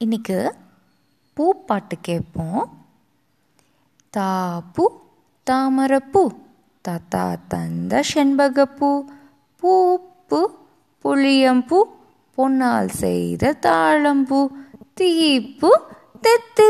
இன்னைக்கு பூ பாட்டு கேட்போம் தாப்பு தாமரப்பூ தத்தா தந்த செண்பகப்பூ பூப்பு புளியம்பூ பொன்னால் செய்த தாழம்பூ தீப்பு தெத்து